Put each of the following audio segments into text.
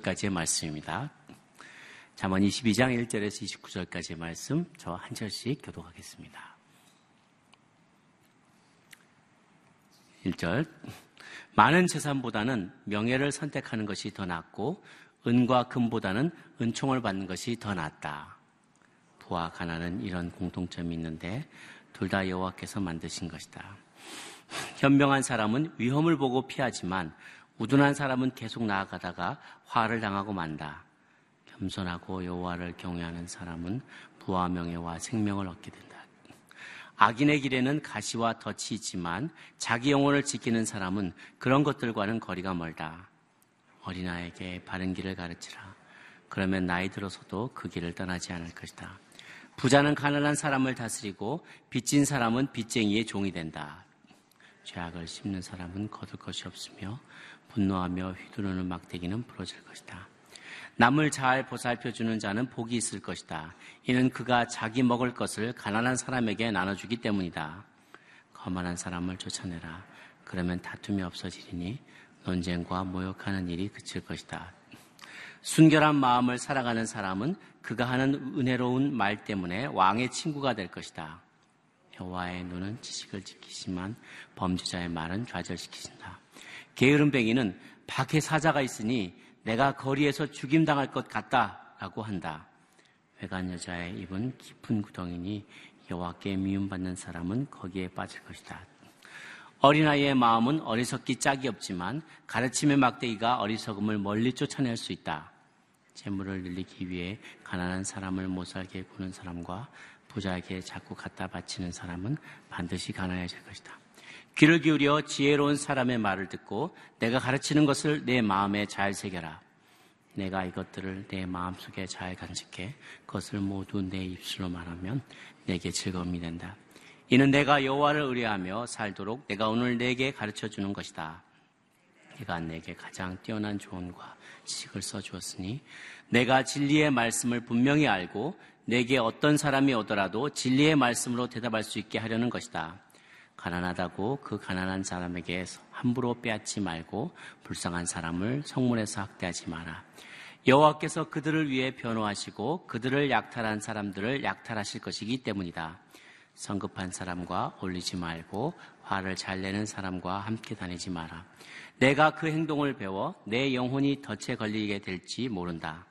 29절까지의 말씀입니다. 잠언 22장 1절에서 29절까지의 말씀 저 한 절씩 교독하겠습니다. 1절 많은 재산보다는 명예를 선택하는 것이 더 낫고 은과 금보다는 은총을 받는 것이 더 낫다. 부와 가난은 이런 공통점이 있는데 둘 다 여호와께서 만드신 것이다. 현명한 사람은 위험을 보고 피하지만 우둔한 사람은 계속 나아가다가 화를 당하고 만다. 겸손하고 여호와를 경외하는 사람은 부와 명예와 생명을 얻게 된다. 악인의 길에는 가시와 덫이 있지만 자기 영혼을 지키는 사람은 그런 것들과는 거리가 멀다. 어린아이에게 바른 길을 가르치라. 그러면 나이 들어서도 그 길을 떠나지 않을 것이다. 부자는 가난한 사람을 다스리고 빚진 사람은 빚쟁이의 종이 된다. 죄악을 씹는 사람은 거둘 것이 없으며 분노하며 휘두르는 막대기는 부러질 것이다. 남을 잘 보살펴주는 자는 복이 있을 것이다. 이는 그가 자기 먹을 것을 가난한 사람에게 나눠주기 때문이다. 거만한 사람을 쫓아내라. 그러면 다툼이 없어지리니 논쟁과 모욕하는 일이 그칠 것이다. 순결한 마음을 살아가는 사람은 그가 하는 은혜로운 말 때문에 왕의 친구가 될 것이다. 여호와의 눈은 지식을 지키지만 범죄자의 말은 좌절시키신다. 게으름뱅이는 밖에 사자가 있으니 내가 거리에서 죽임당할 것 같다라고 한다. 외간 여자의 입은 깊은 구덩이니 여호와께 미움받는 사람은 거기에 빠질 것이다. 어린아이의 마음은 어리석기 짝이 없지만 가르침의 막대기가 어리석음을 멀리 쫓아낼 수 있다. 재물을 늘리기 위해 가난한 사람을 못 살게 구는 사람과 부자에게 자꾸 갖다 바치는 사람은 반드시 가난해질 것이다. 귀를 기울여 지혜로운 사람의 말을 듣고 내가 가르치는 것을 내 마음에 잘 새겨라. 내가 이것들을 내 마음속에 잘 간직해 그것을 모두 내 입술로 말하면 내게 즐거움이 된다. 이는 내가 여호와를 의뢰하며 살도록 내가 오늘 내게 가르쳐 주는 것이다. 내가 내게 가장 뛰어난 조언과 지식을 써 주었으니 내가 진리의 말씀을 분명히 알고 내게 어떤 사람이 오더라도 진리의 말씀으로 대답할 수 있게 하려는 것이다. 가난하다고 그 가난한 사람에게 함부로 빼앗지 말고 불쌍한 사람을 성문에서 학대하지 마라. 여호와께서 그들을 위해 변호하시고 그들을 약탈한 사람들을 약탈하실 것이기 때문이다. 성급한 사람과 올리지 말고 화를 잘 내는 사람과 함께 다니지 마라. 내가 그 행동을 배워 내 영혼이 덫에 걸리게 될지 모른다.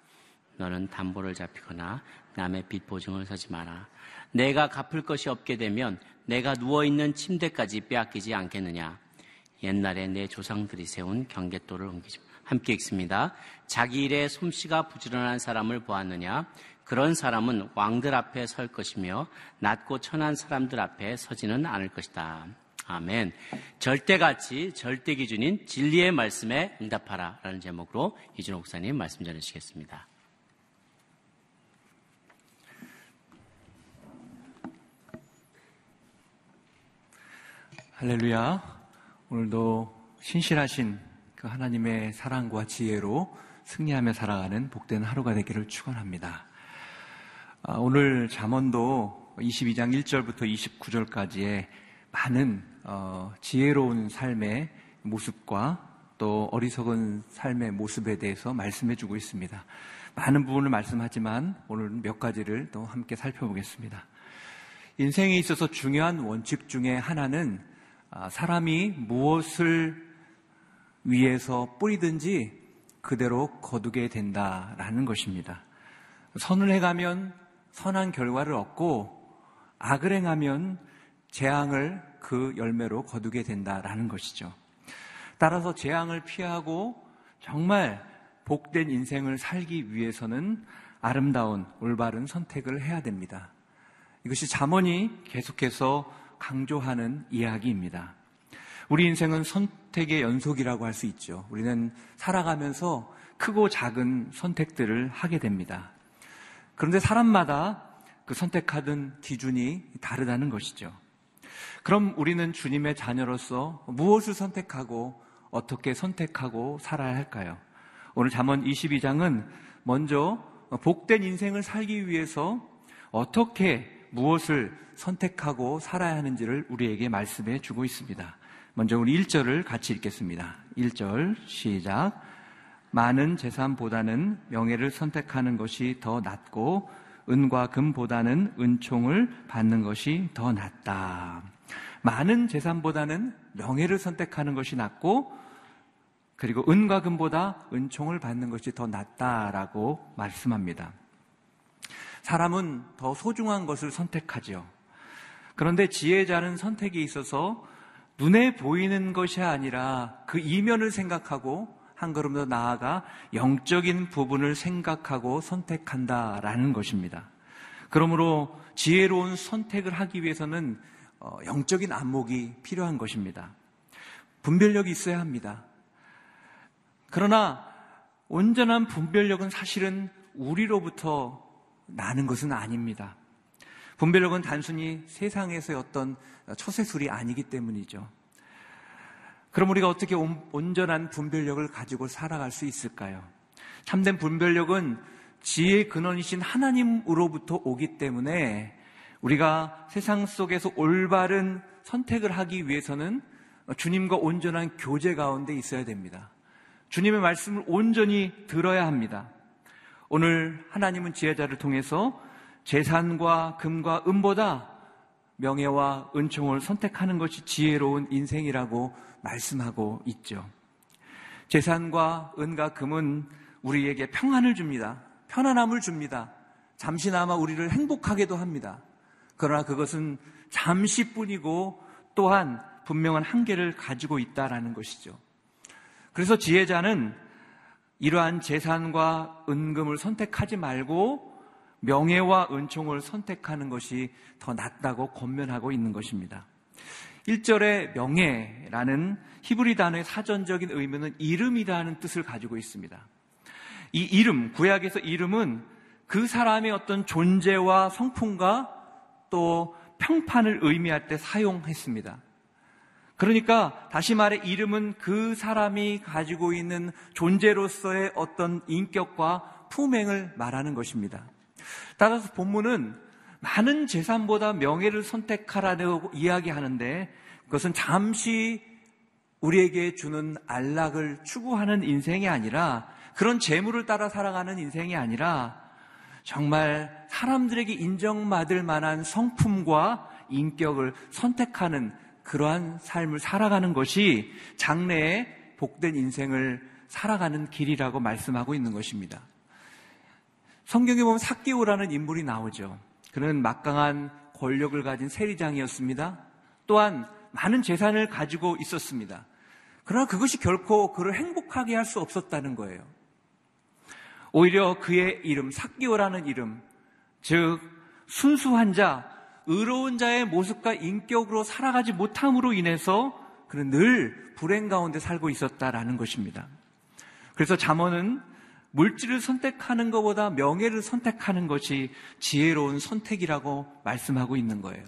너는 담보를 잡히거나 남의 빚 보증을 서지 마라. 내가 갚을 것이 없게 되면 내가 누워있는 침대까지 빼앗기지 않겠느냐. 옛날에 내 조상들이 세운 경계도를 옮기지 함께 읽습니다. 자기 일에 솜씨가 부지런한 사람을 보았느냐? 그런 사람은 왕들 앞에 설 것이며 낮고 천한 사람들 앞에 서지는 않을 것이다. 아멘. 절대가치, 절대 기준인 진리의 말씀에 응답하라. 라는 제목으로 이준호 목사님 말씀 전해주시겠습니다. 할렐루야. 오늘도 신실하신 그 하나님의 사랑과 지혜로 승리하며 살아가는 복된 하루가 되기를 축원합니다. 아, 오늘 잠언도 22장 1절부터 29절까지의 많은 어, 지혜로운 삶의 모습과 또 어리석은 삶의 모습에 대해서 말씀해 주고 있습니다. 많은 부분을 말씀하지만 오늘 몇 가지를 또 함께 살펴보겠습니다. 인생에 있어서 중요한 원칙 중에 하나는 아, 사람이 무엇을 위해서 뿌리든지 그대로 거두게 된다라는 것입니다. 선을 해가면 선한 결과를 얻고 악을 행하면 재앙을 그 열매로 거두게 된다라는 것이죠. 따라서 재앙을 피하고 정말 복된 인생을 살기 위해서는 아름다운 올바른 선택을 해야 됩니다. 이것이 잠언이 계속해서 강조하는 이야기입니다. 우리 인생은 선택의 연속이라고 할 수 있죠. 우리는 살아가면서 크고 작은 선택들을 하게 됩니다. 그런데 사람마다 그 선택하던 기준이 다르다는 것이죠. 그럼 우리는 주님의 자녀로서 무엇을 선택하고 어떻게 선택하고 살아야 할까요? 오늘 잠언 22장은 먼저 복된 인생을 살기 위해서 어떻게 무엇을 선택하고 살아야 하는지를 우리에게 말씀해 주고 있습니다. 먼저 우리 1절을 같이 읽겠습니다. 1절 시작. 많은 재산보다는 명예를 선택하는 것이 더 낫고 은과 금보다는 은총을 받는 것이 더 낫다. 많은 재산보다는 명예를 선택하는 것이 낫고 그리고 은과 금보다 은총을 받는 것이 더 낫다라고 말씀합니다. 사람은 더 소중한 것을 선택하죠. 그런데 지혜자는 선택에 있어서 눈에 보이는 것이 아니라 그 이면을 생각하고 한 걸음 더 나아가 영적인 부분을 생각하고 선택한다라는 것입니다. 그러므로 지혜로운 선택을 하기 위해서는 어, 영적인 안목이 필요한 것입니다. 분별력이 있어야 합니다. 그러나 온전한 분별력은 사실은 우리로부터 나는 것은 아닙니다. 분별력은 단순히 세상에서의 어떤 처세술이 아니기 때문이죠. 그럼 우리가 어떻게 온전한 분별력을 가지고 살아갈 수 있을까요? 참된 분별력은 지혜의 근원이신 하나님으로부터 오기 때문에 우리가 세상 속에서 올바른 선택을 하기 위해서는 주님과 온전한 교제 가운데 있어야 됩니다. 주님의 말씀을 온전히 들어야 합니다. 오늘 하나님은 지혜자를 통해서 재산과 금과 은보다 명예와 은총을 선택하는 것이 지혜로운 인생이라고 말씀하고 있죠. 재산과 은과 금은 우리에게 평안을 줍니다. 편안함을 줍니다. 잠시나마 우리를 행복하게도 합니다. 그러나 그것은 잠시뿐이고 또한 분명한 한계를 가지고 있다라는 것이죠. 그래서 지혜자는 이러한 재산과 은금을 선택하지 말고 명예와 은총을 선택하는 것이 더 낫다고 권면하고 있는 것입니다. 1절의 명예라는 히브리 단어의 사전적인 의미는 이름이라는 뜻을 가지고 있습니다. 이 이름, 구약에서 이름은 그 사람의 어떤 존재와 성품과 또 평판을 의미할 때 사용했습니다. 그러니까 다시 말해 이름은 그 사람이 가지고 있는 존재로서의 어떤 인격과 품행을 말하는 것입니다. 따라서 본문은 많은 재산보다 명예를 선택하라고 이야기하는데 그것은 잠시 우리에게 주는 안락을 추구하는 인생이 아니라 그런 재물을 따라 살아가는 인생이 아니라 정말 사람들에게 인정받을 만한 성품과 인격을 선택하는 그러한 삶을 살아가는 것이 장래에 복된 인생을 살아가는 길이라고 말씀하고 있는 것입니다. 성경에 보면 삭개오라는 인물이 나오죠. 그는 막강한 권력을 가진 세리장이었습니다. 또한 많은 재산을 가지고 있었습니다. 그러나 그것이 결코 그를 행복하게 할 수 없었다는 거예요. 오히려 그의 이름, 삭기오라는 이름, 즉, 순수한 자, 의로운 자의 모습과 인격으로 살아가지 못함으로 인해서 그는 늘 불행 가운데 살고 있었다라는 것입니다. 그래서 잠언은 물질을 선택하는 것보다 명예를 선택하는 것이 지혜로운 선택이라고 말씀하고 있는 거예요.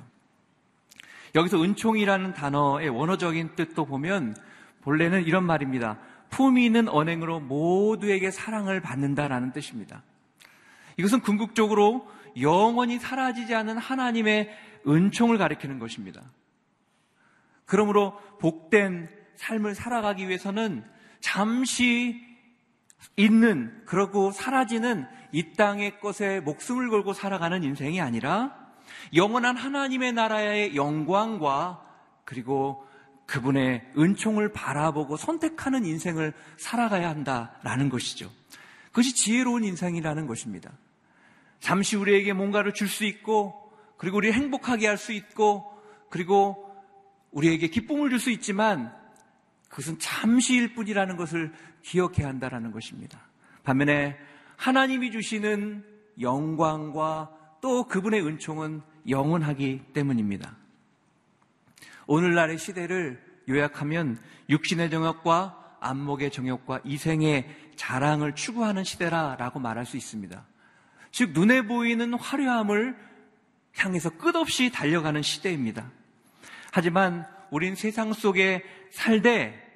여기서 은총이라는 단어의 원어적인 뜻도 보면 본래는 이런 말입니다. 품위 있는 언행으로 모두에게 사랑을 받는다라는 뜻입니다. 이것은 궁극적으로 영원히 사라지지 않는 하나님의 은총을 가리키는 것입니다. 그러므로 복된 삶을 살아가기 위해서는 잠시 있는, 그러고 사라지는 이 땅의 것에 목숨을 걸고 살아가는 인생이 아니라 영원한 하나님의 나라의 영광과 그리고 그분의 은총을 바라보고 선택하는 인생을 살아가야 한다라는 것이죠. 그것이 지혜로운 인생이라는 것입니다. 잠시 우리에게 뭔가를 줄 수 있고, 그리고 우리 행복하게 할 수 있고, 그리고 우리에게 기쁨을 줄 수 있지만, 그것은 잠시일 뿐이라는 것을 기억해야 한다는 것입니다. 반면에 하나님이 주시는 영광과 또 그분의 은총은 영원하기 때문입니다. 오늘날의 시대를 요약하면 육신의 정욕과 안목의 정욕과 이생의 자랑을 추구하는 시대라라고 말할 수 있습니다. 즉 눈에 보이는 화려함을 향해서 끝없이 달려가는 시대입니다. 하지만 우린 세상 속에 살되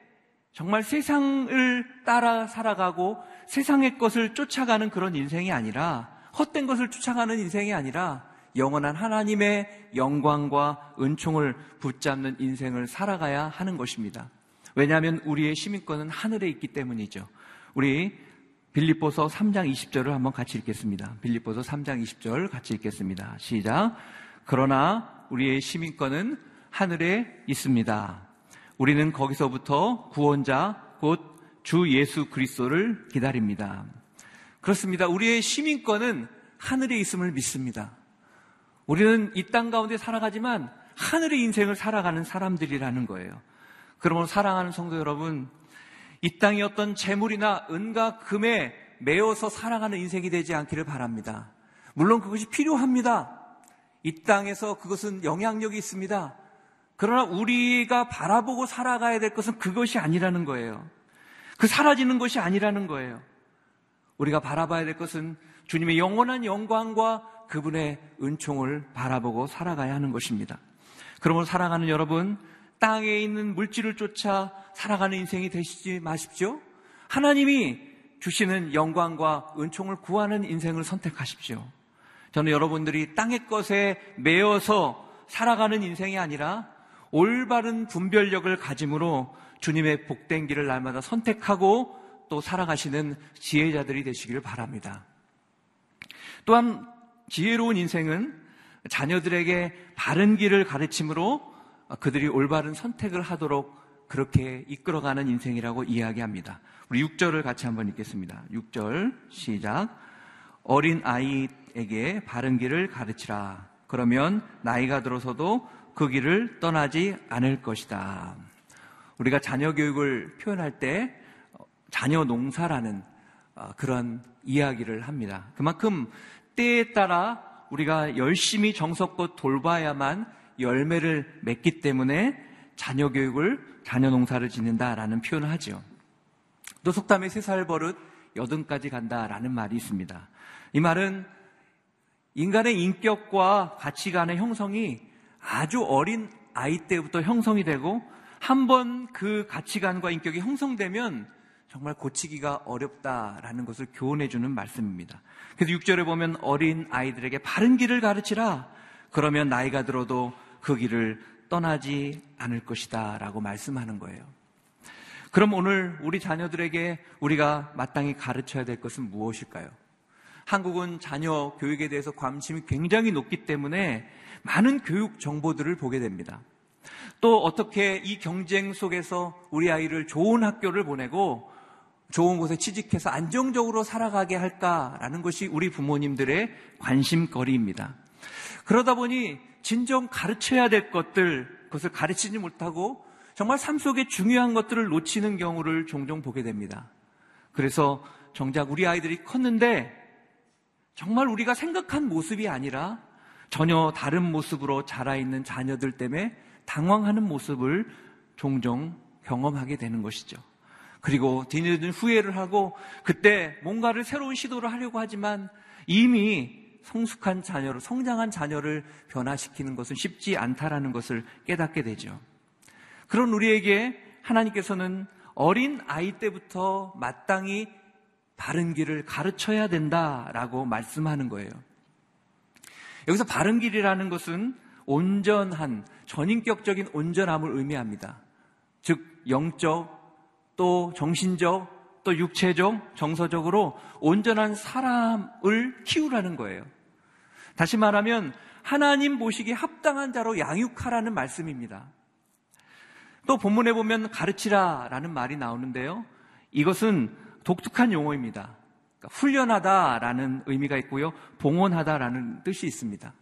정말 세상을 따라 살아가고 세상의 것을 쫓아가는 그런 인생이 아니라 헛된 것을 쫓아가는 인생이 아니라 영원한 하나님의 영광과 은총을 붙잡는 인생을 살아가야 하는 것입니다. 왜냐하면 우리의 시민권은 하늘에 있기 때문이죠. 우리 빌립보서 3장 20절을 한번 같이 읽겠습니다. 빌립보서 3장 20절 같이 읽겠습니다. 시작. 그러나 우리의 시민권은 하늘에 있습니다. 우리는 거기서부터 구원자 곧 주 예수 그리스도를 기다립니다. 그렇습니다. 우리의 시민권은 하늘에 있음을 믿습니다. 우리는 이 땅 가운데 살아가지만 하늘의 인생을 살아가는 사람들이라는 거예요. 그러므로 사랑하는 성도 여러분, 이 땅이 어떤 재물이나 은과 금에 매어서 살아가는 인생이 되지 않기를 바랍니다. 물론 그것이 필요합니다. 이 땅에서 그것은 영향력이 있습니다. 그러나 우리가 바라보고 살아가야 될 것은 그것이 아니라는 거예요. 그 사라지는 것이 아니라는 거예요. 우리가 바라봐야 될 것은 주님의 영원한 영광과 그분의 은총을 바라보고 살아가야 하는 것입니다. 그러므로 살아가는 여러분, 땅에 있는 물질을 쫓아 살아가는 인생이 되시지 마십시오. 하나님이 주시는 영광과 은총을 구하는 인생을 선택하십시오. 저는 여러분들이 땅의 것에 매여서 살아가는 인생이 아니라 올바른 분별력을 가짐으로 주님의 복된 길을 날마다 선택하고 또 살아가시는 지혜자들이 되시기를 바랍니다. 또한 지혜로운 인생은 자녀들에게 바른 길을 가르침으로 그들이 올바른 선택을 하도록 그렇게 이끌어가는 인생이라고 이야기합니다. 우리 6절을 같이 한번 읽겠습니다. 6절 시작. 어린 아이에게 바른 길을 가르치라. 그러면 나이가 들어서도 그 길을 떠나지 않을 것이다. 우리가 자녀 교육을 표현할 때 자녀 농사라는 어, 그런 이야기를 합니다. 그만큼 때에 따라 우리가 열심히 정성껏 돌봐야만 열매를 맺기 때문에 자녀 교육을 자녀 농사를 짓는다라는 표현을 하죠. 또 속담에 세 살 버릇 여든까지 간다라는 말이 있습니다. 이 말은 인간의 인격과 가치관의 형성이 아주 어린 아이 때부터 형성이 되고 한 번 그 가치관과 인격이 형성되면 정말 고치기가 어렵다라는 것을 교훈해 주는 말씀입니다. 그래서 6절에 보면 어린 아이들에게 바른 길을 가르치라. 그러면 나이가 들어도 그 길을 떠나지 않을 것이다. 라고 말씀하는 거예요. 그럼 오늘 우리 자녀들에게 우리가 마땅히 가르쳐야 될 것은 무엇일까요? 한국은 자녀 교육에 대해서 관심이 굉장히 높기 때문에 많은 교육 정보들을 보게 됩니다. 또 어떻게 이 경쟁 속에서 우리 아이를 좋은 학교를 보내고 좋은 곳에 취직해서 안정적으로 살아가게 할까라는 것이 우리 부모님들의 관심거리입니다. 그러다 보니 진정 가르쳐야 될 것들, 그것을 가르치지 못하고 정말 삶 속에 중요한 것들을 놓치는 경우를 종종 보게 됩니다. 그래서 정작 우리 아이들이 컸는데 정말 우리가 생각한 모습이 아니라 전혀 다른 모습으로 자라있는 자녀들 때문에 당황하는 모습을 종종 경험하게 되는 것이죠. 그리고 뒤늦은 후회를 하고 그때 뭔가를 새로운 시도를 하려고 하지만 이미 성숙한 자녀로 성장한 자녀를 변화시키는 것은 쉽지 않다라는 것을 깨닫게 되죠. 그런 우리에게 하나님께서는 어린 아이 때부터 마땅히 바른 길을 가르쳐야 된다라고 말씀하는 거예요. 여기서 바른 길이라는 것은 온전한, 전인격적인 온전함을 의미합니다. 즉, 영적, 또 정신적, 또 육체적, 정서적으로 온전한 사람을 키우라는 거예요. 다시 말하면, 하나님 보시기에 합당한 자로 양육하라는 말씀입니다. 또 본문에 보면 가르치라 라는 말이 나오는데요. 이것은 독특한 용어입니다. 그러니까 훈련하다 라는 의미가 있고요. 봉헌하다 라는 뜻이 있습니다.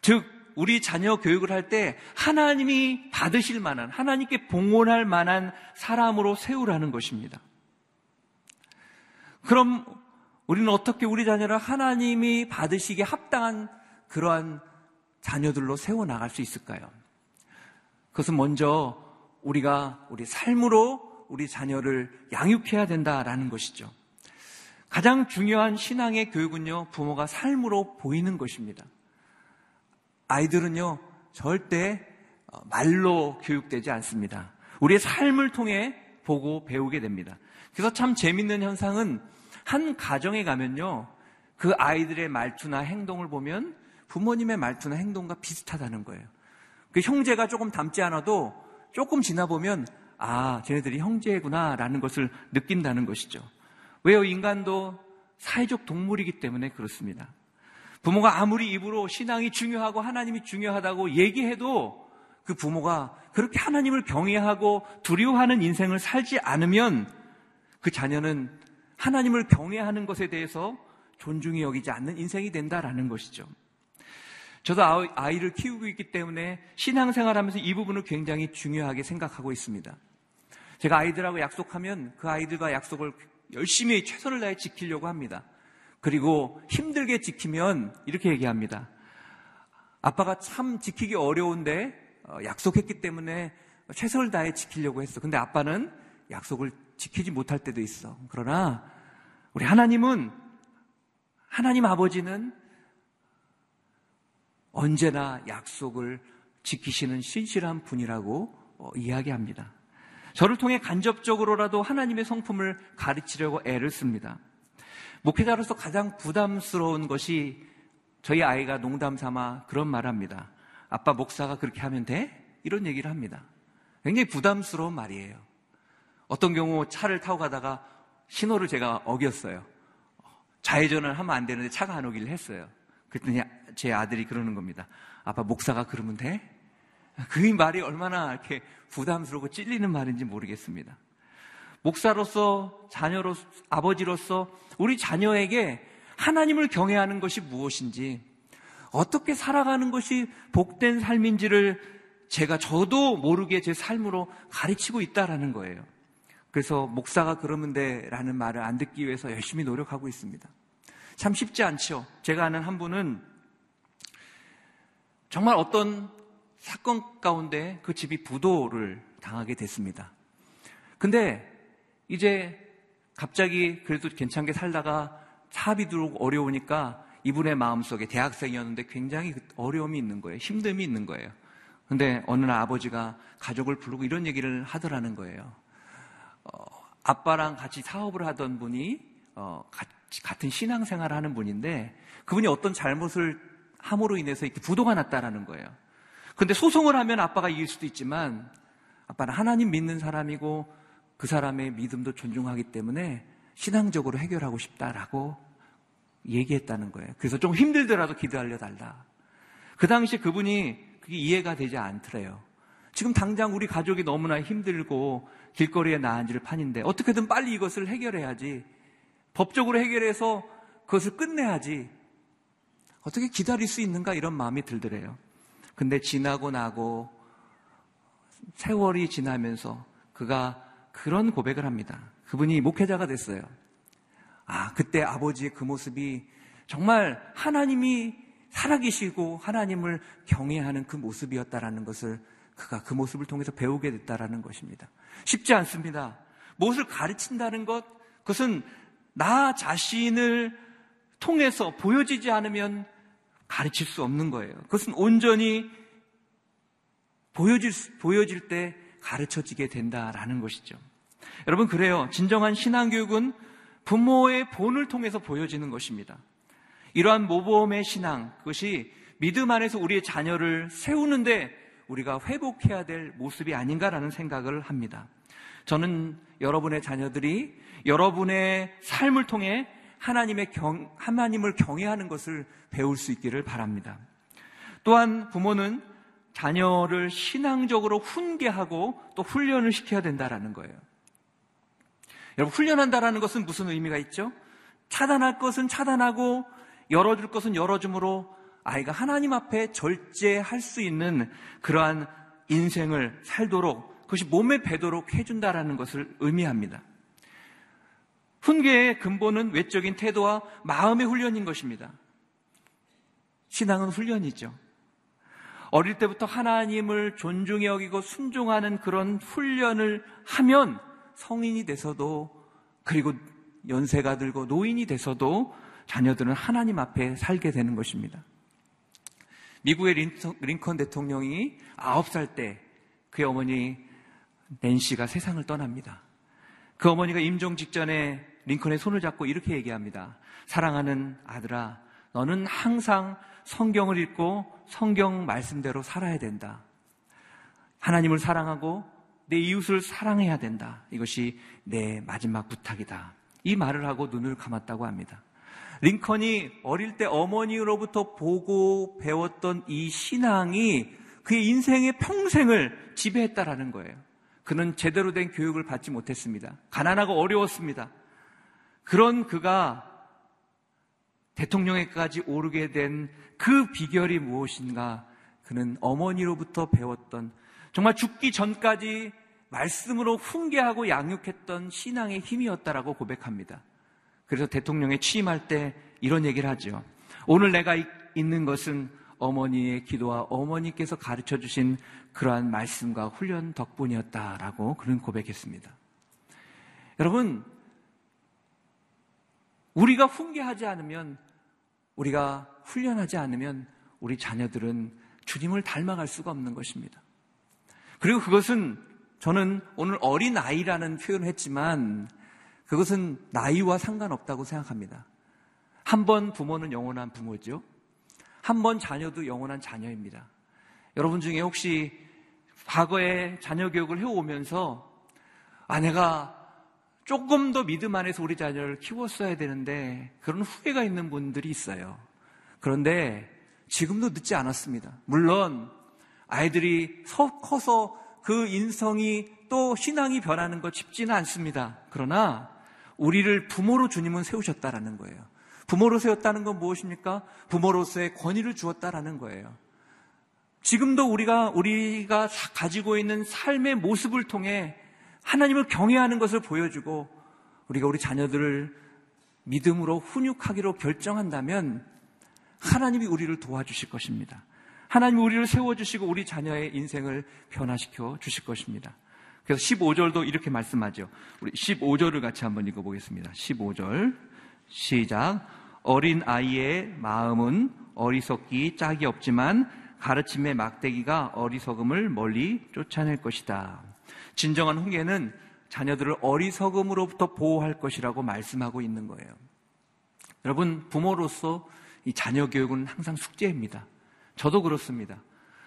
즉, 우리 자녀 교육을 할 때 하나님이 받으실 만한, 하나님께 봉헌할 만한 사람으로 세우라는 것입니다. 그럼 우리는 어떻게 우리 자녀를 하나님이 받으시기에 합당한 그러한 자녀들로 세워나갈 수 있을까요? 그것은 먼저 우리가 우리 삶으로 우리 자녀를 양육해야 된다라는 것이죠. 가장 중요한 신앙의 교육은요, 부모가 삶으로 보이는 것입니다. 아이들은요, 절대 어, 말로 교육되지 않습니다. 우리의 삶을 통해 보고 배우게 됩니다. 그래서 참 재밌는 현상은 한 가정에 가면요, 그 아이들의 말투나 행동을 보면 부모님의 말투나 행동과 비슷하다는 거예요. 그 형제가 조금 닮지 않아도 조금 지나 보면 아, 쟤네들이 형제구나라는 것을 느낀다는 것이죠. 왜요? 인간도 사회적 동물이기 때문에 그렇습니다. 부모가 아무리 입으로 신앙이 중요하고 하나님이 중요하다고 얘기해도 그 부모가 그렇게 하나님을 경외하고 두려워하는 인생을 살지 않으면 그 자녀는 하나님을 경외하는 것에 대해서 존중이 여기지 않는 인생이 된다라는 것이죠. 저도 아이를 키우고 있기 때문에 신앙생활 하면서 이 부분을 굉장히 중요하게 생각하고 있습니다. 제가 아이들하고 약속하면 그 아이들과 약속을 열심히 최선을 다해 지키려고 합니다. 그리고 힘들게 지키면 이렇게 얘기합니다. 아빠가 참 지키기 어려운데 어, 약속했기 때문에 최선을 다해 지키려고 했어. 근데 아빠는 약속을 지키지 못할 때도 있어. 그러나 우리 하나님은 하나님 아버지는 언제나 약속을 지키시는 신실한 분이라고 어, 이야기합니다. 저를 통해 간접적으로라도 하나님의 성품을 가르치려고 애를 씁니다. 목회자로서 가장 부담스러운 것이 저희 아이가 농담 삼아 그런 말 합니다. 아빠 목사가 그렇게 하면 돼? 이런 얘기를 합니다. 굉장히 부담스러운 말이에요. 어떤 경우 차를 타고 가다가 신호를 제가 어겼어요. 좌회전을 하면 안 되는데 차가 안 오기를 했어요. 그랬더니 제 아들이 그러는 겁니다. 아빠 목사가 그러면 돼? 그 말이 얼마나 이렇게 부담스럽고 찔리는 말인지 모르겠습니다. 목사로서, 자녀로, 아버지로서 우리 자녀에게 하나님을 경외하는 것이 무엇인지, 어떻게 살아가는 것이 복된 삶인지를 제가 저도 모르게 제 삶으로 가르치고 있다라는 거예요. 그래서 목사가 그러면 돼 라는 말을 안 듣기 위해서 열심히 노력하고 있습니다. 참 쉽지 않죠. 제가 아는 한 분은 정말 어떤 사건 가운데 그 집이 부도를 당하게 됐습니다. 근데 이제 갑자기 그래도 괜찮게 살다가 사업이 들어오고 어려우니까 이분의 마음속에 대학생이었는데 굉장히 어려움이 있는 거예요. 힘듦이 있는 거예요. 근데 어느 날 아버지가 가족을 부르고 이런 얘기를 하더라는 거예요. 어, 아빠랑 같이 사업을 하던 분이 어, 같은 신앙생활을 하는 분인데 그분이 어떤 잘못을 함으로 인해서 이렇게 부도가 났다라는 거예요. 근데 소송을 하면 아빠가 이길 수도 있지만 아빠는 하나님 믿는 사람이고 그 사람의 믿음도 존중하기 때문에 신앙적으로 해결하고 싶다라고 얘기했다는 거예요. 그래서 좀 힘들더라도 기도하려 달라. 그 당시 그분이 그게 이해가 되지 않더래요. 지금 당장 우리 가족이 너무나 힘들고 길거리에 나앉을 판인데 어떻게든 빨리 이것을 해결해야지. 법적으로 해결해서 그것을 끝내야지. 어떻게 기다릴 수 있는가 이런 마음이 들더래요. 근데 지나고 나고 세월이 지나면서 그가 그런 고백을 합니다. 그분이 목회자가 됐어요. 아, 그때 아버지의 그 모습이 정말 하나님이 살아계시고 하나님을 경외하는 그 모습이었다라는 것을 그가 그 모습을 통해서 배우게 됐다라는 것입니다. 쉽지 않습니다. 무엇을 가르친다는 것, 그것은 나 자신을 통해서 보여지지 않으면 가르칠 수 없는 거예요. 그것은 온전히 보여질, 보여질 때 가르쳐지게 된다라는 것이죠. 여러분, 그래요. 진정한 신앙교육은 부모의 본을 통해서 보여지는 것입니다. 이러한 모범의 신앙, 그것이 믿음 안에서 우리의 자녀를 세우는데 우리가 회복해야 될 모습이 아닌가라는 생각을 합니다. 저는 여러분의 자녀들이 여러분의 삶을 통해 하나님의 경, 하나님을 경외하는 것을 배울 수 있기를 바랍니다. 또한 부모는 자녀를 신앙적으로 훈계하고 또 훈련을 시켜야 된다라는 거예요. 여러분, 훈련한다라는 것은 무슨 의미가 있죠? 차단할 것은 차단하고 열어줄 것은 열어줌으로 아이가 하나님 앞에 절제할 수 있는 그러한 인생을 살도록 그것이 몸에 배도록 해준다라는 것을 의미합니다. 훈계의 근본은 외적인 태도와 마음의 훈련인 것입니다. 신앙은 훈련이죠. 어릴 때부터 하나님을 존중해 여기고 순종하는 그런 훈련을 하면 성인이 돼서도 그리고 연세가 들고 노인이 돼서도 자녀들은 하나님 앞에 살게 되는 것입니다. 미국의 링컨 대통령이 9살 때 그의 어머니 낸시가 세상을 떠납니다. 그 어머니가 임종 직전에 링컨의 손을 잡고 이렇게 얘기합니다. 사랑하는 아들아, 너는 항상 성경을 읽고 성경 말씀대로 살아야 된다. 하나님을 사랑하고 내 이웃을 사랑해야 된다. 이것이 내 마지막 부탁이다. 이 말을 하고 눈을 감았다고 합니다. 링컨이 어릴 때 어머니로부터 보고 배웠던 이 신앙이 그의 인생의 평생을 지배했다라는 거예요. 그는 제대로 된 교육을 받지 못했습니다. 가난하고 어려웠습니다. 그런 그가 대통령에까지 오르게 된 그 비결이 무엇인가? 그는 어머니로부터 배웠던 정말 죽기 전까지 말씀으로 훈계하고 양육했던 신앙의 힘이었다라고 고백합니다. 그래서 대통령에 취임할 때 이런 얘기를 하죠. 오늘 내가 있는 것은 어머니의 기도와 어머니께서 가르쳐 주신 그러한 말씀과 훈련 덕분이었다라고 그런 고백했습니다. 여러분, 우리가 훈계하지 않으면, 우리가 훈련하지 않으면 우리 자녀들은 주님을 닮아갈 수가 없는 것입니다. 그리고 그것은 저는 오늘 어린 아이라는 표현을 했지만 그것은 나이와 상관없다고 생각합니다. 한 번 부모는 영원한 부모죠. 한 번 자녀도 영원한 자녀입니다. 여러분 중에 혹시 과거에 자녀 교육을 해오면서 아내가 조금 더 믿음 안에서 우리 자녀를 키웠어야 되는데 그런 후회가 있는 분들이 있어요. 그런데 지금도 늦지 않았습니다. 물론 아이들이 커서 그 인성이 또 신앙이 변하는 것 쉽지는 않습니다. 그러나 우리를 부모로 주님은 세우셨다라는 거예요. 부모로 세웠다는 건 무엇입니까? 부모로서의 권위를 주었다라는 거예요. 지금도 우리가 우리가 가지고 있는 삶의 모습을 통해 하나님을 경외하는 것을 보여주고 우리가 우리 자녀들을 믿음으로 훈육하기로 결정한다면 하나님이 우리를 도와주실 것입니다. 하나님이 우리를 세워주시고 우리 자녀의 인생을 변화시켜 주실 것입니다. 그래서 15절도 이렇게 말씀하죠. 우리 15절을 같이 한번 읽어보겠습니다. 15절. 시작. 어린 아이의 마음은 어리석기 짝이 없지만 가르침의 막대기가 어리석음을 멀리 쫓아낼 것이다. 진정한 훈계는 자녀들을 어리석음으로부터 보호할 것이라고 말씀하고 있는 거예요. 여러분, 부모로서 이 자녀 교육은 항상 숙제입니다. 저도 그렇습니다.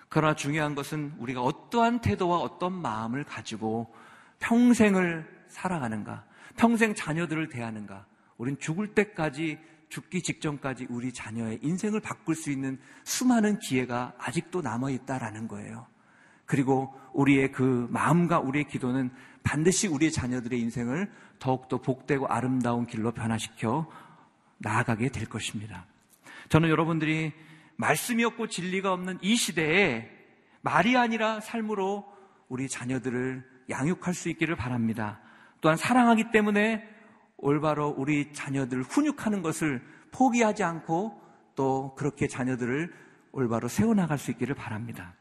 그러나 중요한 것은 우리가 어떠한 태도와 어떤 마음을 가지고 평생을 살아가는가, 평생 자녀들을 대하는가, 우린 죽을 때까지 죽기 직전까지 우리 자녀의 인생을 바꿀 수 있는 수많은 기회가 아직도 남아 있다라는 거예요. 그리고 우리의 그 마음과 우리의 기도는 반드시 우리의 자녀들의 인생을 더욱더 복되고 아름다운 길로 변화시켜 나아가게 될 것입니다. 저는 여러분들이 말씀이 없고 진리가 없는 이 시대에 말이 아니라 삶으로 우리 자녀들을 양육할 수 있기를 바랍니다. 또한 사랑하기 때문에 올바로 우리 자녀들 훈육하는 것을 포기하지 않고 또 그렇게 자녀들을 올바로 세워나갈 수 있기를 바랍니다.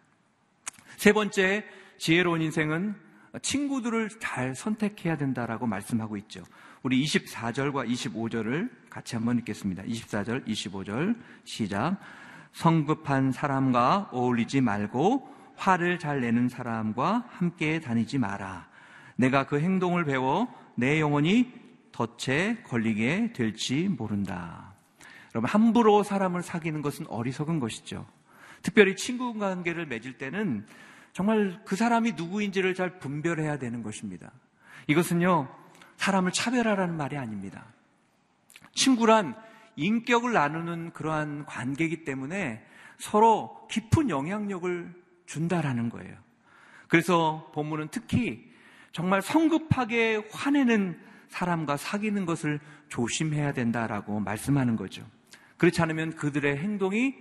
세 번째, 지혜로운 인생은 친구들을 잘 선택해야 된다라고 말씀하고 있죠. 우리 24절과 25절을 같이 한번 읽겠습니다. 24절, 25절 시작. 성급한 사람과 어울리지 말고 화를 잘 내는 사람과 함께 다니지 마라. 내가 그 행동을 배워 내 영혼이 덫에 걸리게 될지 모른다. 여러분, 함부로 사람을 사귀는 것은 어리석은 것이죠. 특별히 친구 관계를 맺을 때는 정말 그 사람이 누구인지를 잘 분별해야 되는 것입니다. 이것은요, 사람을 차별하라는 말이 아닙니다. 친구란 인격을 나누는 그러한 관계이기 때문에 서로 깊은 영향력을 준다라는 거예요. 그래서 본문은 특히 정말 성급하게 화내는 사람과 사귀는 것을 조심해야 된다라고 말씀하는 거죠. 그렇지 않으면 그들의 행동이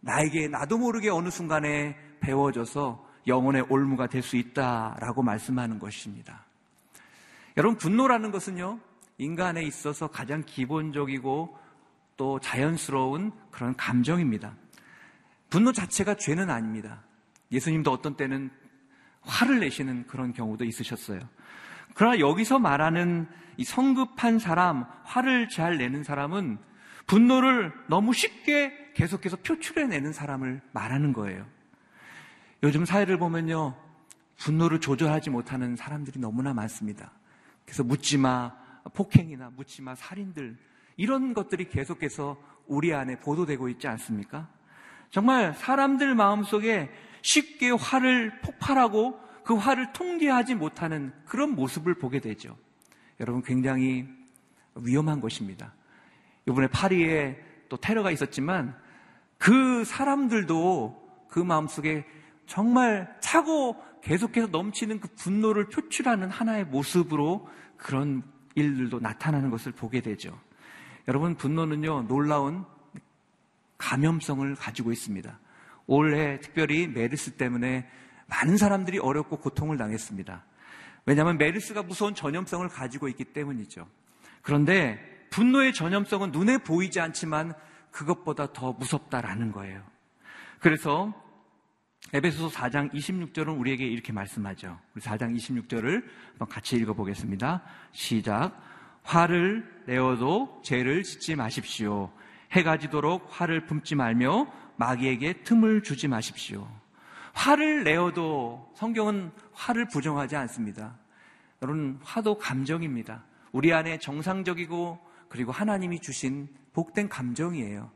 나에게 나도 모르게 어느 순간에 배워져서 영혼의 올무가 될 수 있다라고 말씀하는 것입니다. 여러분, 분노라는 것은요, 인간에 있어서 가장 기본적이고 또 자연스러운 그런 감정입니다. 분노 자체가 죄는 아닙니다. 예수님도 어떤 때는 화를 내시는 그런 경우도 있으셨어요. 그러나 여기서 말하는 이 성급한 사람, 화를 잘 내는 사람은 분노를 너무 쉽게 계속해서 표출해내는 사람을 말하는 거예요. 요즘 사회를 보면요. 분노를 조절하지 못하는 사람들이 너무나 많습니다. 그래서 묻지마, 폭행이나 묻지마, 살인들, 이런 것들이 계속해서 우리 안에 보도되고 있지 않습니까? 정말 사람들 마음속에 쉽게 화를 폭발하고 그 화를 통제하지 못하는 그런 모습을 보게 되죠. 여러분 굉장히 위험한 것입니다. 이번에 파리에 또 테러가 있었지만 그 사람들도 그 마음속에 정말 차고 계속해서 넘치는 그 분노를 표출하는 하나의 모습으로 그런 일들도 나타나는 것을 보게 되죠. 여러분, 분노는요, 놀라운 감염성을 가지고 있습니다. 올해 특별히 메르스 때문에 많은 사람들이 어렵고 고통을 당했습니다. 왜냐하면 메르스가 무서운 전염성을 가지고 있기 때문이죠. 그런데 분노의 전염성은 눈에 보이지 않지만 그것보다 더 무섭다라는 거예요. 그래서 에베소서 4장 26절은 우리에게 이렇게 말씀하죠. 우리 4장 26절을 한번 같이 읽어보겠습니다. 시작. 화를 내어도 죄를 짓지 마십시오. 해가 지도록 화를 품지 말며 마귀에게 틈을 주지 마십시오. 화를 내어도 성경은 화를 부정하지 않습니다. 여러분, 화도 감정입니다. 우리 안에 정상적이고 그리고 하나님이 주신 복된 감정이에요.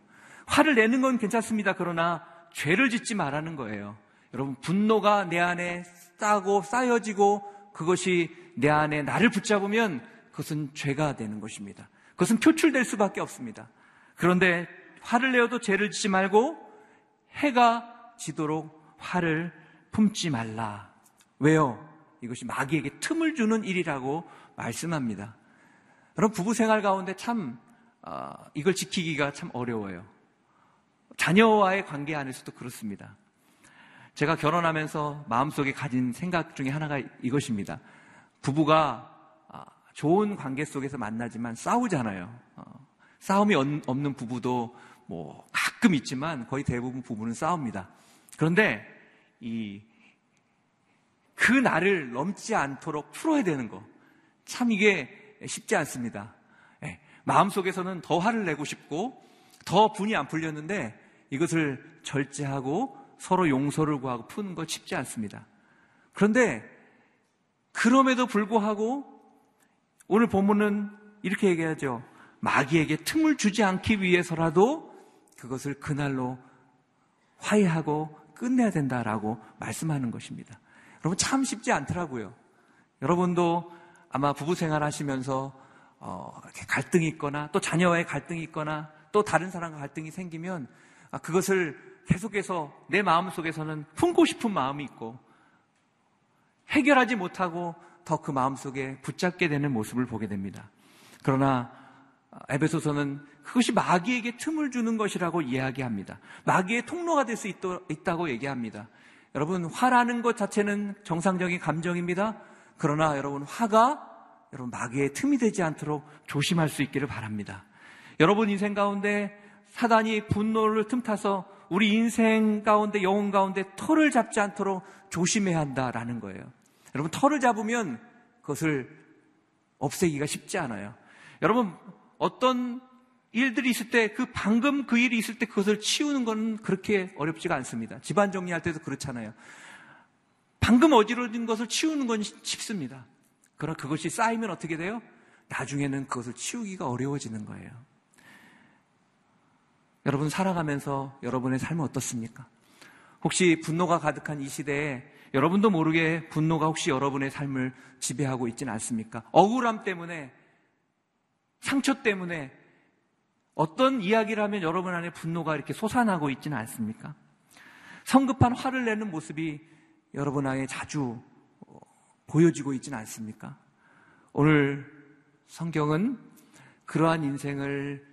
화를 내는 건 괜찮습니다. 그러나 죄를 짓지 말라는 거예요. 여러분, 분노가 내 안에 쌓고 쌓여지고 그것이 내 안에 나를 붙잡으면 그것은 죄가 되는 것입니다. 그것은 표출될 수밖에 없습니다. 그런데 화를 내어도 죄를 짓지 말고 해가 지도록 화를 품지 말라. 왜요? 이것이 마귀에게 틈을 주는 일이라고 말씀합니다. 여러분 부부 생활 가운데 참 어, 이걸 지키기가 참 어려워요. 자녀와의 관계 안에서도 그렇습니다. 제가 결혼하면서 마음속에 가진 생각 중에 하나가 이것입니다. 부부가 아, 좋은 관계 속에서 만나지만 싸우잖아요. 어, 싸움이 없는 부부도 뭐 가끔 있지만 거의 대부분 부부는 싸웁니다. 그런데 이 그 날을 넘지 않도록 풀어야 되는 거. 참 이게 쉽지 않습니다. 네, 마음속에서는 더 화를 내고 싶고 더 분이 안 풀렸는데 이것을 절제하고 서로 용서를 구하고 푸는 거 쉽지 않습니다. 그런데 그럼에도 불구하고 오늘 본문은 이렇게 얘기하죠. 마귀에게 틈을 주지 않기 위해서라도 그것을 그날로 화해하고 끝내야 된다라고 말씀하는 것입니다. 여러분 참 쉽지 않더라고요. 여러분도 아마 부부 생활 하시면서 어, 갈등이 있거나 또 자녀와의 갈등이 있거나 또 다른 사람과 갈등이 생기면 아, 그것을 계속해서 내 마음 속에서는 품고 싶은 마음이 있고 해결하지 못하고 더 그 마음 속에 붙잡게 되는 모습을 보게 됩니다. 그러나 에베소서는 그것이 마귀에게 틈을 주는 것이라고 이야기합니다. 마귀의 통로가 될 수 있다고 얘기합니다. 여러분, 화라는 것 자체는 정상적인 감정입니다. 그러나 여러분, 화가 여러분 마귀의 틈이 되지 않도록 조심할 수 있기를 바랍니다. 여러분 인생 가운데 사단이 분노를 틈타서 우리 인생 가운데 영혼 가운데 털을 잡지 않도록 조심해야 한다라는 거예요. 여러분 털을 잡으면 그것을 없애기가 쉽지 않아요. 여러분 어떤 일들이 있을 때 그 방금 그 일이 있을 때 그것을 치우는 건 그렇게 어렵지가 않습니다. 집안 정리할 때도 그렇잖아요. 방금 어지러진 것을 치우는 건 쉽습니다. 그러나 그것이 쌓이면 어떻게 돼요? 나중에는 그것을 치우기가 어려워지는 거예요. 여러분 살아가면서 여러분의 삶은 어떻습니까? 혹시 분노가 가득한 이 시대에 여러분도 모르게 분노가 혹시 여러분의 삶을 지배하고 있지는 않습니까? 억울함 때문에, 상처 때문에 어떤 이야기를 하면 여러분 안에 분노가 이렇게 솟아나고 있지는 않습니까? 성급한 화를 내는 모습이 여러분 안에 자주 보여지고 있지는 않습니까? 오늘 성경은 그러한 인생을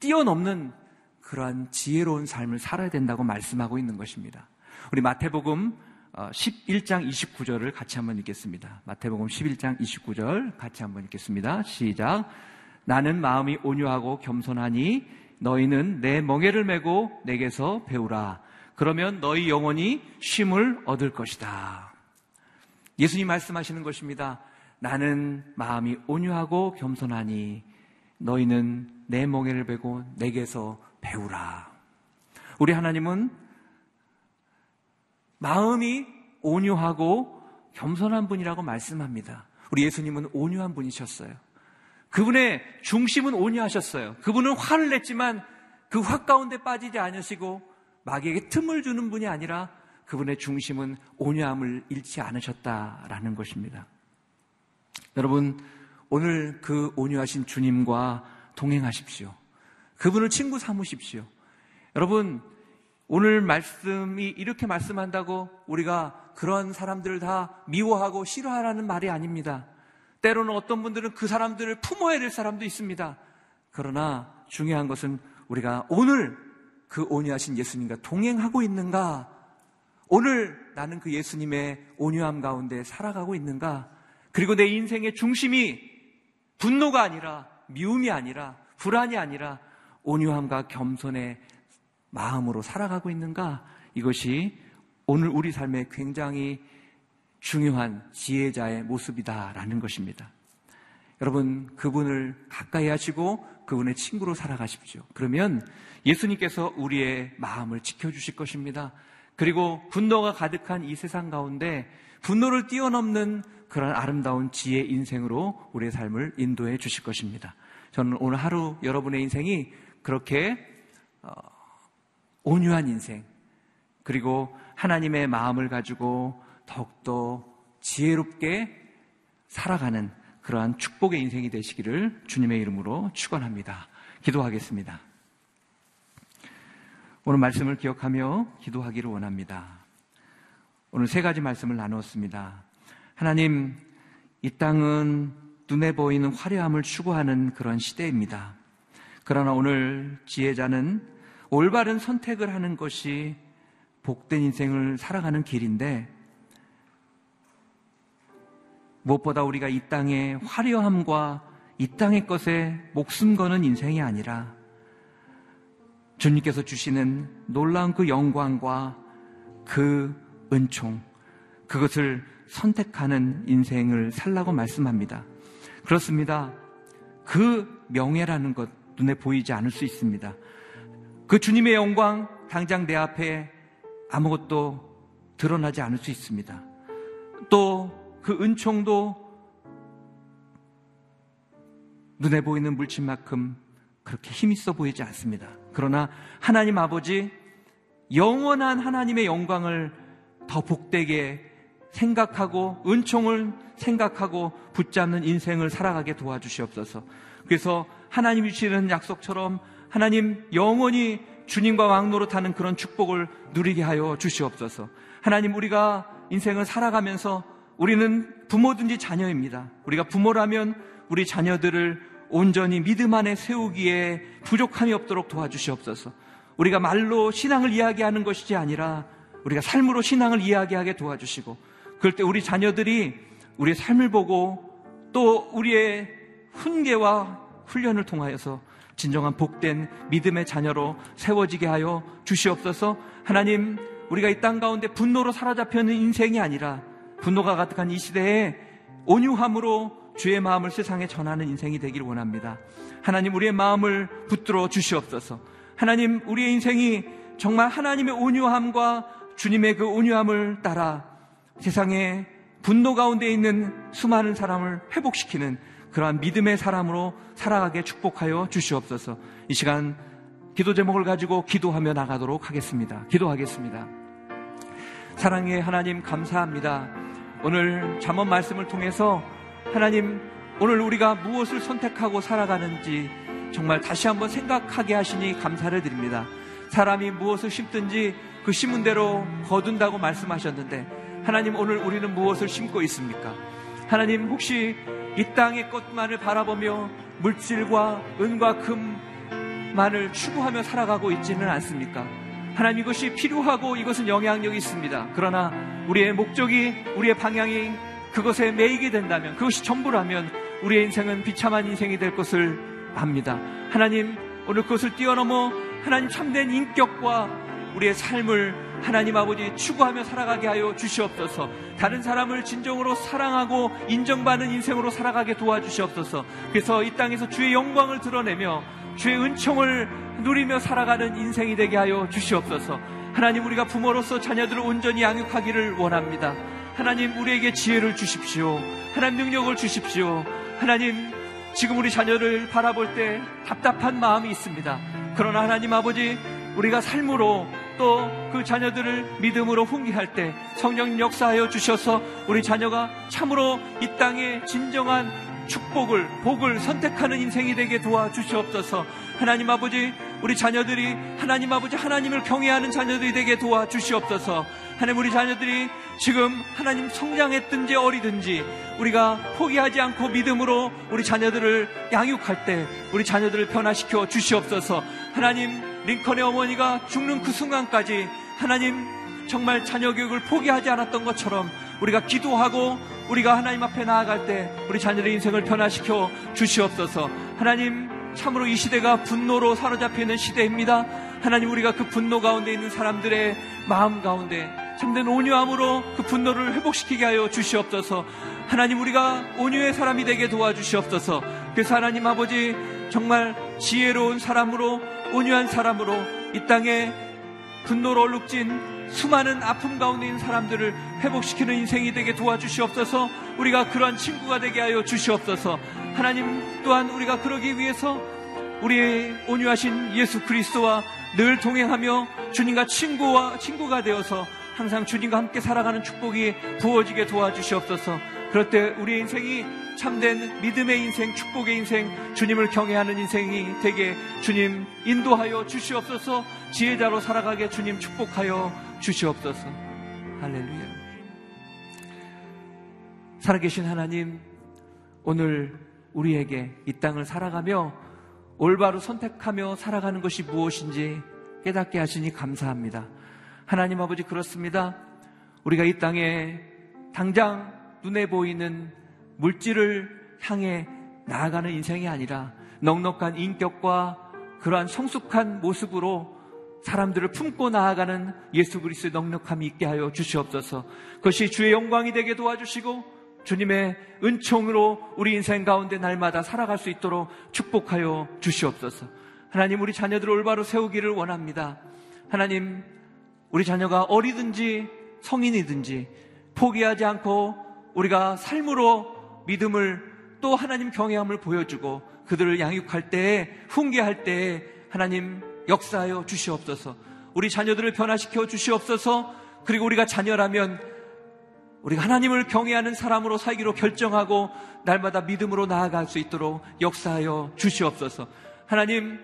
뛰어넘는 그러한 지혜로운 삶을 살아야 된다고 말씀하고 있는 것입니다. 우리 마태복음 11장 어, 29절을 같이 한번 읽겠습니다. 마태복음 11장 29절 같이 한번 읽겠습니다. 시작. 나는 마음이 온유하고 겸손하니 너희는 내 멍에를 메고 내게서 배우라. 그러면 너희 영혼이 쉼을 얻을 것이다. 예수님 말씀하시는 것입니다. 나는 마음이 온유하고 겸손하니 너희는 내 멍에를 베고 내게서 배우라. 우리 하나님은 마음이 온유하고 겸손한 분이라고 말씀합니다. 우리 예수님은 온유한 분이셨어요. 그분의 중심은 온유하셨어요. 그분은 화를 냈지만 그 화 가운데 빠지지 않으시고 마귀에게 틈을 주는 분이 아니라 그분의 중심은 온유함을 잃지 않으셨다라는 것입니다. 여러분, 오늘 그 온유하신 주님과 동행하십시오. 그분을 친구 삼으십시오. 여러분, 오늘 말씀이 이렇게 말씀한다고 우리가 그런 사람들을 다 미워하고 싫어하라는 말이 아닙니다. 때로는 어떤 분들은 그 사람들을 품어야 될 사람도 있습니다. 그러나 중요한 것은 우리가 오늘 그 온유하신 예수님과 동행하고 있는가? 오늘 나는 그 예수님의 온유함 가운데 살아가고 있는가? 그리고 내 인생의 중심이 분노가 아니라 미움이 아니라 불안이 아니라 온유함과 겸손의 마음으로 살아가고 있는가? 이것이 오늘 우리 삶에 굉장히 중요한 지혜자의 모습이다라는 것입니다. 여러분, 그분을 가까이 하시고 그분의 친구로 살아가십시오. 그러면 예수님께서 우리의 마음을 지켜주실 것입니다. 그리고 분노가 가득한 이 세상 가운데 분노를 뛰어넘는 그런 아름다운 지혜 인생으로 우리의 삶을 인도해 주실 것입니다. 저는 오늘 하루 여러분의 인생이 그렇게 어, 온유한 인생, 그리고 하나님의 마음을 가지고 더욱더 지혜롭게 살아가는 그러한 축복의 인생이 되시기를 주님의 이름으로 축원합니다. 기도하겠습니다. 오늘 말씀을 기억하며 기도하기를 원합니다. 오늘 세 가지 말씀을 나누었습니다. 하나님, 이 땅은 눈에 보이는 화려함을 추구하는 그런 시대입니다. 그러나 오늘 지혜자는 올바른 선택을 하는 것이 복된 인생을 살아가는 길인데 무엇보다 우리가 이 땅의 화려함과 이 땅의 것에 목숨 거는 인생이 아니라 주님께서 주시는 놀라운 그 영광과 그 은총, 그것을 선택하는 인생을 살라고 말씀합니다. 그렇습니다. 그 명예라는 것 눈에 보이지 않을 수 있습니다. 그 주님의 영광 당장 내 앞에 아무것도 드러나지 않을 수 있습니다. 또 그 은총도 눈에 보이는 물질만큼 그렇게 힘있어 보이지 않습니다. 그러나 하나님 아버지 영원한 하나님의 영광을 더 복되게 생각하고 은총을 생각하고 붙잡는 인생을 살아가게 도와주시옵소서. 그래서 하나님이 주시는 약속처럼 하나님 영원히 주님과 왕노릇하는 그런 축복을 누리게 하여 주시옵소서. 하나님 우리가 인생을 살아가면서 우리는 부모든지 자녀입니다. 우리가 부모라면 우리 자녀들을 온전히 믿음 안에 세우기에 부족함이 없도록 도와주시옵소서. 우리가 말로 신앙을 이야기하는 것이지 아니라 우리가 삶으로 신앙을 이야기하게 도와주시고 그럴 때 우리 자녀들이 우리의 삶을 보고 또 우리의 훈계와 훈련을 통하여서 진정한 복된 믿음의 자녀로 세워지게 하여 주시옵소서 하나님 우리가 이 땅 가운데 분노로 사로잡혀 있는 인생이 아니라 분노가 가득한 이 시대에 온유함으로 주의 마음을 세상에 전하는 인생이 되기를 원합니다. 하나님 우리의 마음을 붙들어 주시옵소서. 하나님 우리의 인생이 정말 하나님의 온유함과 주님의 그 온유함을 따라 세상에 분노 가운데 있는 수많은 사람을 회복시키는 그러한 믿음의 사람으로 살아가게 축복하여 주시옵소서. 이 시간 기도 제목을 가지고 기도하며 나가도록 하겠습니다. 기도하겠습니다. 사랑의 하나님 감사합니다. 오늘 잠언 말씀을 통해서 하나님 오늘 우리가 무엇을 선택하고 살아가는지 정말 다시 한번 생각하게 하시니 감사를 드립니다. 사람이 무엇을 심든지 그 심은 대로 거둔다고 말씀하셨는데 하나님 오늘 우리는 무엇을 심고 있습니까? 하나님 혹시 이 땅의 것만을 바라보며 물질과 은과 금만을 추구하며 살아가고 있지는 않습니까? 하나님 이것이 필요하고 이것은 영향력이 있습니다. 그러나 우리의 목적이 우리의 방향이 그것에 매이게 된다면 그것이 전부라면 우리의 인생은 비참한 인생이 될 것을 압니다. 하나님 오늘 그것을 뛰어넘어 하나님 참된 인격과 우리의 삶을 하나님 아버지 추구하며 살아가게 하여 주시옵소서. 다른 사람을 진정으로 사랑하고 인정받는 인생으로 살아가게 도와주시옵소서. 그래서 이 땅에서 주의 영광을 드러내며 주의 은총을 누리며 살아가는 인생이 되게 하여 주시옵소서. 하나님 우리가 부모로서 자녀들을 온전히 양육하기를 원합니다. 하나님 우리에게 지혜를 주십시오. 하나님 능력을 주십시오. 하나님 지금 우리 자녀를 바라볼 때 답답한 마음이 있습니다. 그러나 하나님 아버지 우리가 삶으로 또 그 자녀들을 믿음으로 훈계할 때 성령 역사하여 주셔서 우리 자녀가 참으로 이 땅에 진정한 축복을, 복을 선택하는 인생이 되게 도와주시옵소서. 하나님 아버지, 우리 자녀들이 하나님 아버지 하나님을 경외하는 자녀들이 되게 도와주시옵소서. 하나님 우리 자녀들이 지금 하나님 성장했든지 어리든지 우리가 포기하지 않고 믿음으로 우리 자녀들을 양육할 때 우리 자녀들을 변화시켜 주시옵소서. 하나님 링컨의 어머니가 죽는 그 순간까지 하나님 정말 자녀 교육을 포기하지 않았던 것처럼 우리가 기도하고 우리가 하나님 앞에 나아갈 때 우리 자녀의 인생을 변화시켜 주시옵소서. 하나님 참으로 이 시대가 분노로 사로잡혀 있는 시대입니다. 하나님 우리가 그 분노 가운데 있는 사람들의 마음 가운데 참된 온유함으로 그 분노를 회복시키게 하여 주시옵소서. 하나님 우리가 온유의 사람이 되게 도와주시옵소서. 그래서 하나님 아버지 정말 지혜로운 사람으로 온유한 사람으로 이 땅에 분노로 얼룩진 수많은 아픔 가운데 있는 사람들을 회복시키는 인생이 되게 도와주시옵소서. 우리가 그러한 친구가 되게 하여 주시옵소서. 하나님 또한 우리가 그러기 위해서 우리의 온유하신 예수 그리스도와 늘 동행하며 주님과 친구와 친구가 되어서 항상 주님과 함께 살아가는 축복이 부어지게 도와주시옵소서 그럴 때 우리의 인생이 참된 믿음의 인생, 축복의 인생, 주님을 경외하는 인생이 되게 주님 인도하여 주시옵소서 지혜자로 살아가게 주님 축복하여 주시옵소서. 할렐루야. 살아계신 하나님, 오늘 우리에게 이 땅을 살아가며 올바로 선택하며 살아가는 것이 무엇인지 깨닫게 하시니 감사합니다. 하나님 아버지 그렇습니다. 우리가 이 땅에 당장 눈에 보이는 물질을 향해 나아가는 인생이 아니라 넉넉한 인격과 그러한 성숙한 모습으로 사람들을 품고 나아가는 예수 그리스도의 넉넉함이 있게 하여 주시옵소서. 그것이 주의 영광이 되게 도와주시고 주님의 은총으로 우리 인생 가운데 날마다 살아갈 수 있도록 축복하여 주시옵소서. 하나님 우리 자녀들을 올바로 세우기를 원합니다. 하나님 우리 자녀가 어리든지 성인이든지 포기하지 않고 우리가 삶으로 믿음을 또 하나님 경외함을 보여주고 그들을 양육할 때에 훈계할 때에 하나님 역사하여 주시옵소서. 우리 자녀들을 변화시켜 주시옵소서. 그리고 우리가 자녀라면 우리가 하나님을 경외하는 사람으로 살기로 결정하고 날마다 믿음으로 나아갈 수 있도록 역사하여 주시옵소서. 하나님,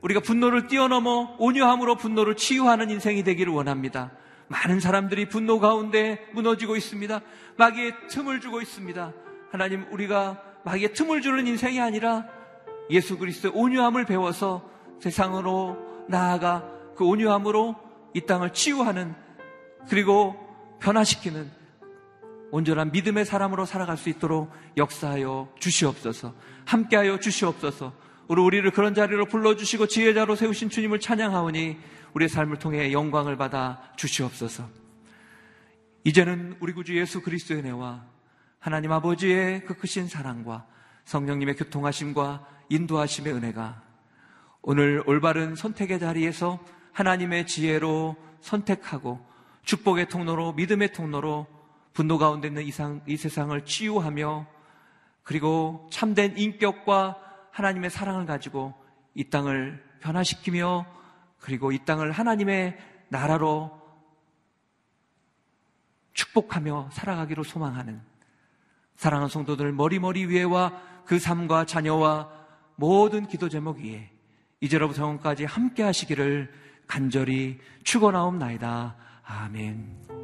우리가 분노를 뛰어넘어 온유함으로 분노를 치유하는 인생이 되기를 원합니다. 많은 사람들이 분노 가운데 무너지고 있습니다. 마귀의 틈을 주고 있습니다. 하나님, 우리가 마귀의 틈을 주는 인생이 아니라 예수 그리스도의 온유함을 배워서 세상으로 나아가 그 온유함으로 이 땅을 치유하는 그리고 변화시키는 온전한 믿음의 사람으로 살아갈 수 있도록 역사하여 주시옵소서. 함께하여 주시옵소서. 우리 우리를 그런 자리로 불러주시고 지혜자로 세우신 주님을 찬양하오니 우리의 삶을 통해 영광을 받아 주시옵소서. 이제는 우리 구주 예수 그리스도의 내와 하나님 아버지의 그 크신 사랑과 성령님의 교통하심과 인도하심의 은혜가 오늘 올바른 선택의 자리에서 하나님의 지혜로 선택하고 축복의 통로로 믿음의 통로로 분노 가운데 있는 이상, 이 세상을 치유하며 그리고 참된 인격과 하나님의 사랑을 가지고 이 땅을 변화시키며 그리고 이 땅을 하나님의 나라로 축복하며 살아가기로 소망하는 사랑하는 성도들 머리머리 위에와 그 삶과 자녀와 모든 기도 제목 위에 이제로부터 영원까지 함께 하시기를 간절히 축원하옵나이다. 아멘.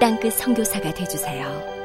땅끝 성교사가 되주세요.